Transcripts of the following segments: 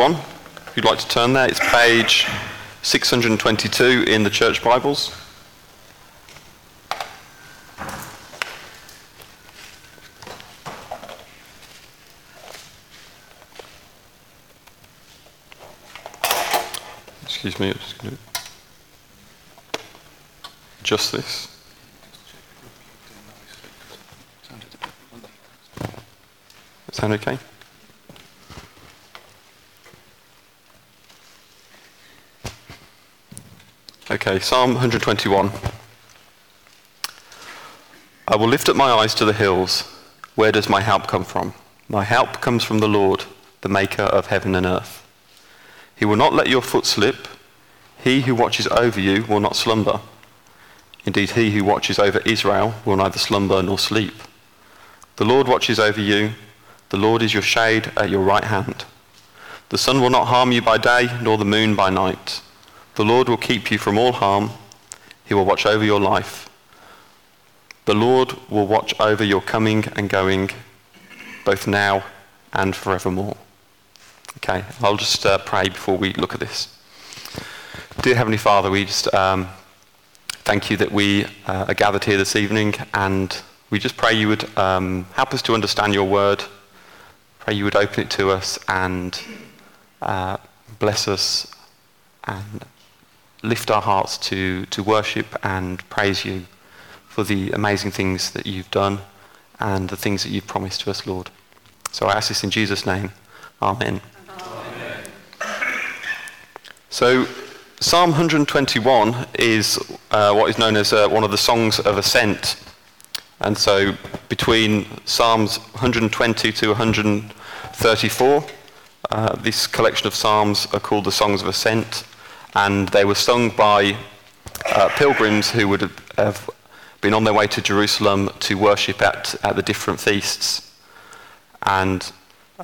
One, if you'd like to turn there, it's page 622 in the Church Bibles. Excuse me, I'm just going to adjust this. Sound okay? Okay, Psalm 121. I will lift up my eyes to the hills. Where does my help come from? My help comes from the Lord, the maker of heaven and earth. He will not let your foot slip. He who watches over you will not slumber. Indeed, he who watches over Israel will neither slumber nor sleep. The Lord watches over you. The Lord is your shade at your right hand. The sun will not harm you by day, nor the moon by night. The Lord will keep you from all harm. He will watch over your life. The Lord will watch over your coming and going, both now and forevermore. Okay, I'll just uh, pray before we look at this. Dear Heavenly Father, we just um, thank you that we uh, are gathered here this evening, and we just pray you would um, help us to understand your word. Pray you would open it to us and uh, bless us and lift our hearts to, to worship and praise you for the amazing things that you've done and the things that you've promised to us, Lord. So I ask this in Jesus' name. Amen. Amen. So Psalm 121 is uh, what is known as uh, one of the songs of ascent. And so between Psalms 120 to 134, uh, this collection of psalms are called the Songs of Ascent and they were sung by uh, pilgrims who would have been on their way to Jerusalem to worship at, at the different feasts. And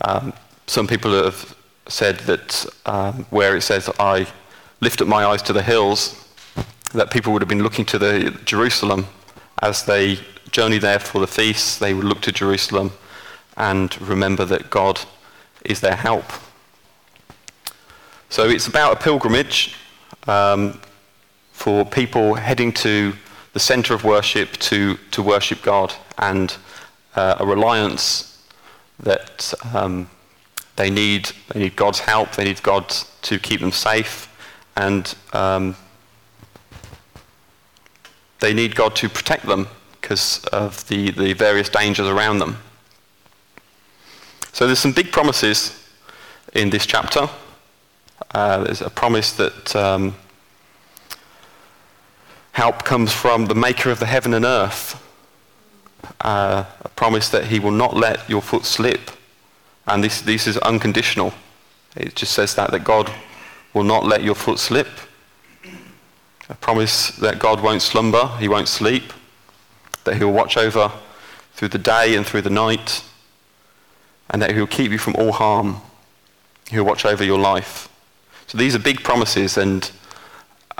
um, some people have said that um, where it says, I lift up my eyes to the hills, that people would have been looking to the Jerusalem as they journey there for the feasts. They would look to Jerusalem and remember that God is their help. So it's about a pilgrimage um, for people heading to the center of worship to, to worship God and uh, a reliance that um, they, need, they need God's help, they need God to keep them safe, and um, they need God to protect them because of the, the various dangers around them. So there's some big promises in this chapter. Uh, there's a promise that um, help comes from the maker of the heaven and earth. Uh, a promise that he will not let your foot slip. And this, this is unconditional. It just says that, that God will not let your foot slip. A promise that God won't slumber, he won't sleep, that he'll watch over through the day and through the night, and that he'll keep you from all harm. He'll watch over your life. So these are big promises, and,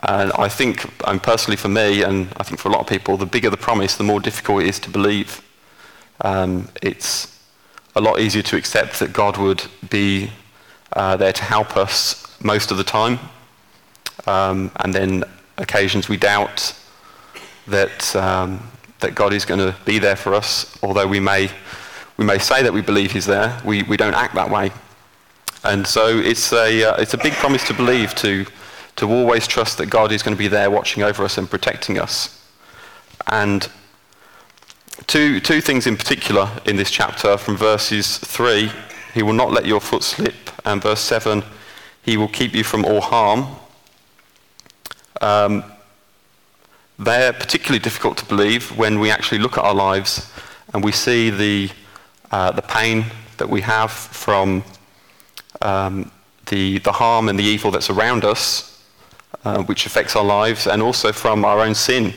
and I think, and personally for me, and I think for a lot of people, the bigger the promise, the more difficult it is to believe. Um, it's a lot easier to accept that God would be uh, there to help us most of the time, um, and then occasions we doubt that that God is going to be there for us, although we may we may say that we believe He's there, we, we don't act that way. And so it's a, uh, it's a big promise to believe, to, to always trust that God is going to be there watching over us and protecting us. And two, two things in particular in this chapter from verses 3 He will not let your foot slip, and verse 7 He will keep you from all harm. Um, they're particularly difficult to believe when we actually look at our lives and we see the, uh, the pain that we have from um, the, the harm and the evil that's around us, uh, which affects our lives, and also from our own sin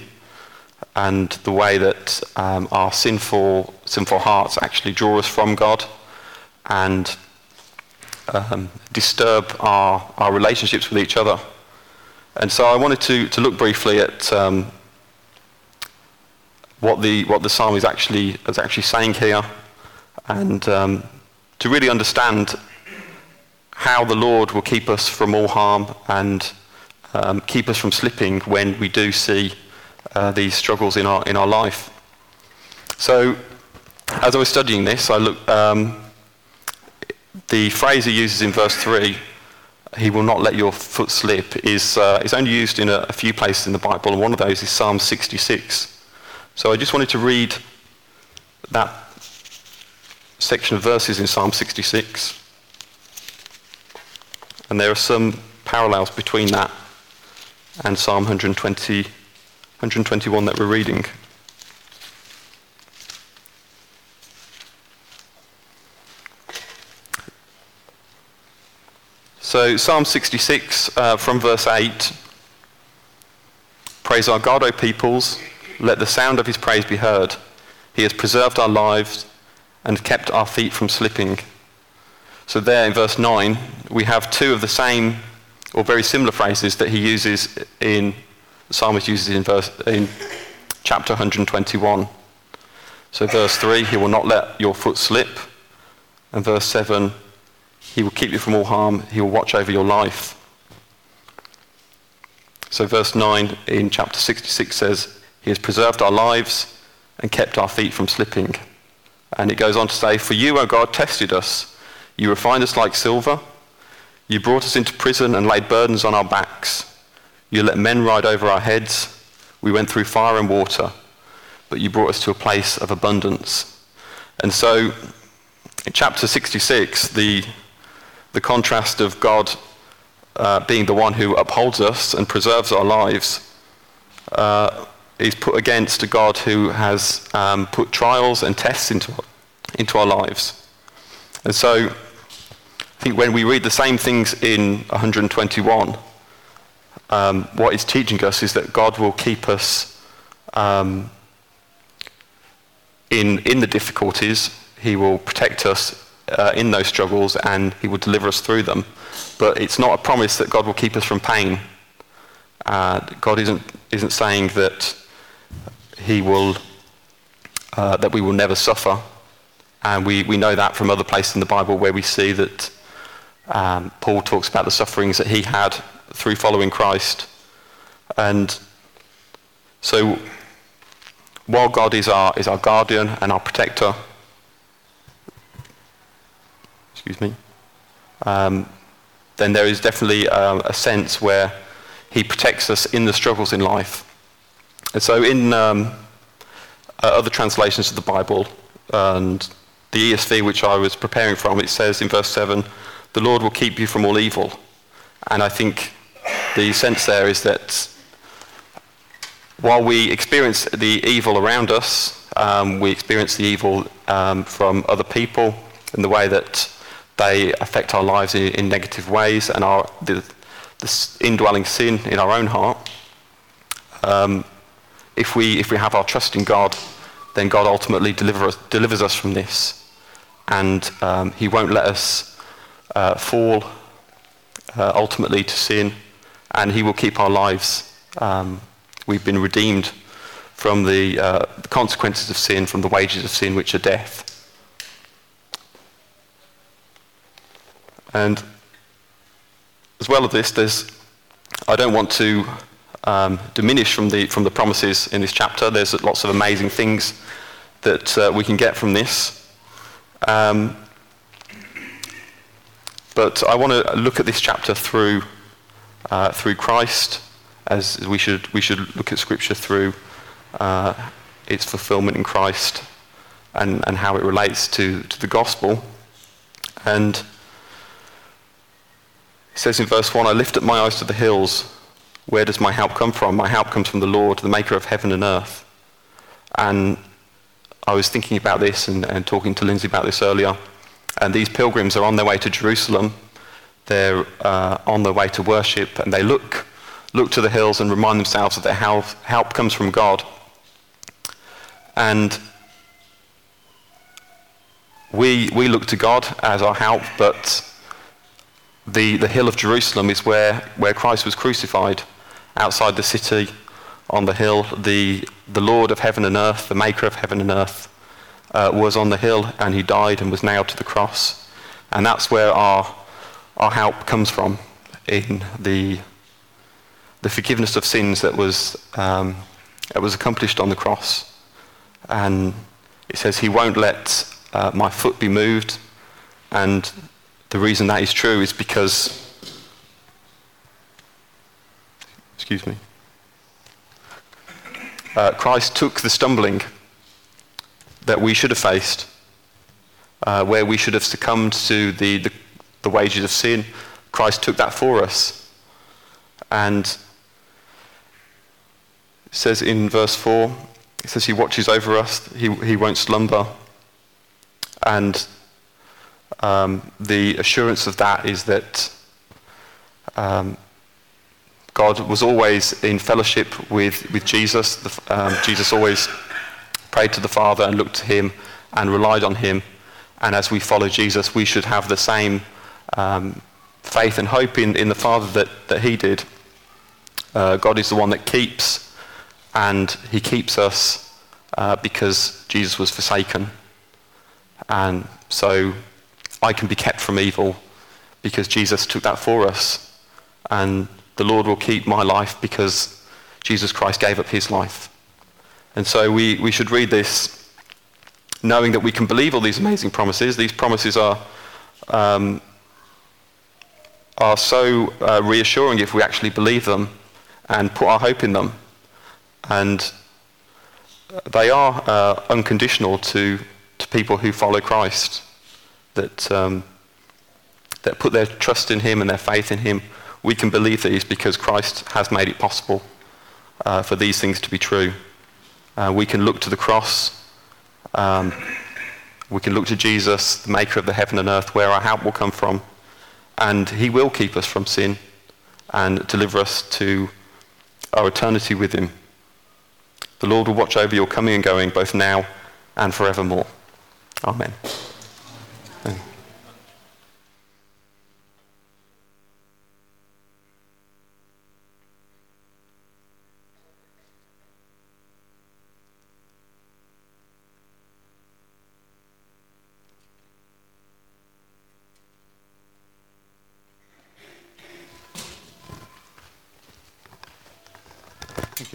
and the way that um, our sinful, sinful hearts actually draw us from God and um, disturb our, our relationships with each other. And so I wanted to, to look briefly at um, what, the, what the psalm is actually, is actually saying here and um, to really understand how the Lord will keep us from all harm and um, keep us from slipping when we do see uh, these struggles in our, in our life. So, as I was studying this, I looked, um, the phrase he uses in verse 3, he will not let your foot slip, is, uh, is only used in a, a few places in the Bible, and one of those is Psalm 66. So I just wanted to read that section of verses in Psalm 66. And there are some parallels between that and Psalm 120, 121 that we're reading. So, Psalm 66 uh, from verse 8 Praise our God, O peoples, let the sound of his praise be heard. He has preserved our lives and kept our feet from slipping. So, there in verse 9, we have two of the same or very similar phrases that he uses in, the psalmist uses in, verse, in chapter 121. So, verse 3, he will not let your foot slip. And verse 7, he will keep you from all harm. He will watch over your life. So, verse 9 in chapter 66 says, He has preserved our lives and kept our feet from slipping. And it goes on to say, For you, O God, tested us. You refined us like silver. You brought us into prison and laid burdens on our backs. You let men ride over our heads. We went through fire and water, but you brought us to a place of abundance. And so, in chapter 66, the the contrast of God uh, being the one who upholds us and preserves our lives uh, is put against a God who has um, put trials and tests into, into our lives. And so I think when we read the same things in 121, um, what it's teaching us is that God will keep us um, in, in the difficulties. He will protect us uh, in those struggles and he will deliver us through them. But it's not a promise that God will keep us from pain. Uh, God isn't, isn't saying that he will, uh, that we will never suffer. And we, we know that from other places in the Bible where we see that um, Paul talks about the sufferings that he had through following Christ. And so while God is our, is our guardian and our protector, excuse me, um, then there is definitely um, a sense where he protects us in the struggles in life. And so in um, uh, other translations of the Bible, and the ESV which I was preparing from, it says in verse 7, the Lord will keep you from all evil. And I think the sense there is that while we experience the evil around us, um, we experience the evil um, from other people in the way that they affect our lives in, in negative ways and our, the, the, indwelling sin in our own heart. Um, if, we, if we have our trust in God, then God ultimately deliver us, delivers us from this. And um, He won't let us uh, fall uh, ultimately to sin, and He will keep our lives. Um, we've been redeemed from the, uh, the consequences of sin, from the wages of sin, which are death. And as well as this, there's, I don't want to um, diminish from the, from the promises in this chapter. There's lots of amazing things that uh, we can get from this. Um, but I want to look at this chapter through, uh, through Christ, as we should, we should look at Scripture through uh, its fulfillment in Christ and, and how it relates to, to the gospel. And it says in verse 1 I lift up my eyes to the hills. Where does my help come from? My help comes from the Lord, the maker of heaven and earth. And I was thinking about this and, and talking to Lindsay about this earlier. And these pilgrims are on their way to Jerusalem. They're uh, on their way to worship, and they look, look to the hills and remind themselves that their help, help comes from God. And we, we look to God as our help, but the, the hill of Jerusalem is where, where Christ was crucified, outside the city, on the hill. The, the Lord of heaven and earth, the maker of heaven and earth, uh, was on the hill and he died and was nailed to the cross. And that's where our, our help comes from in the, the forgiveness of sins that was, um, that was accomplished on the cross. And it says, He won't let uh, my foot be moved. And the reason that is true is because, excuse me, uh, Christ took the stumbling that we should have faced, uh, where we should have succumbed to the, the, the wages of sin. Christ took that for us. And it says in verse 4, it says he watches over us, he, he won't slumber. And um, the assurance of that is that um, God was always in fellowship with, with Jesus. The, um, Jesus always prayed to the Father and looked to him and relied on him. And as we follow Jesus, we should have the same um, faith and hope in, in the Father that, that he did. Uh, God is the one that keeps, and he keeps us uh, because Jesus was forsaken. And so I can be kept from evil because Jesus took that for us. And the Lord will keep my life because Jesus Christ gave up his life. And so we, we should read this knowing that we can believe all these amazing promises. These promises are, um, are so uh, reassuring if we actually believe them and put our hope in them. And they are uh, unconditional to, to people who follow Christ that, um, that put their trust in him and their faith in him, we can believe these because Christ has made it possible uh, for these things to be true. Uh, we can look to the cross. Um, we can look to Jesus, the maker of the heaven and earth, where our help will come from. And he will keep us from sin and deliver us to our eternity with him. The Lord will watch over your coming and going, both now and forevermore. Amen.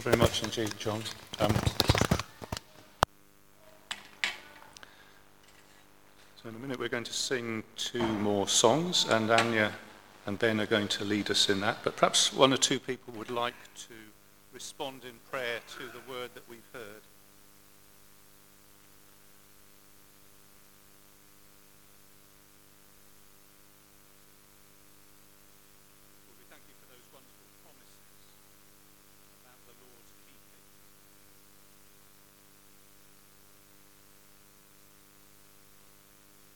You very much indeed, John. Um, so in a minute we're going to sing two more songs and Anya and Ben are going to lead us in that. But perhaps one or two people would like to respond in prayer to the word that we've heard.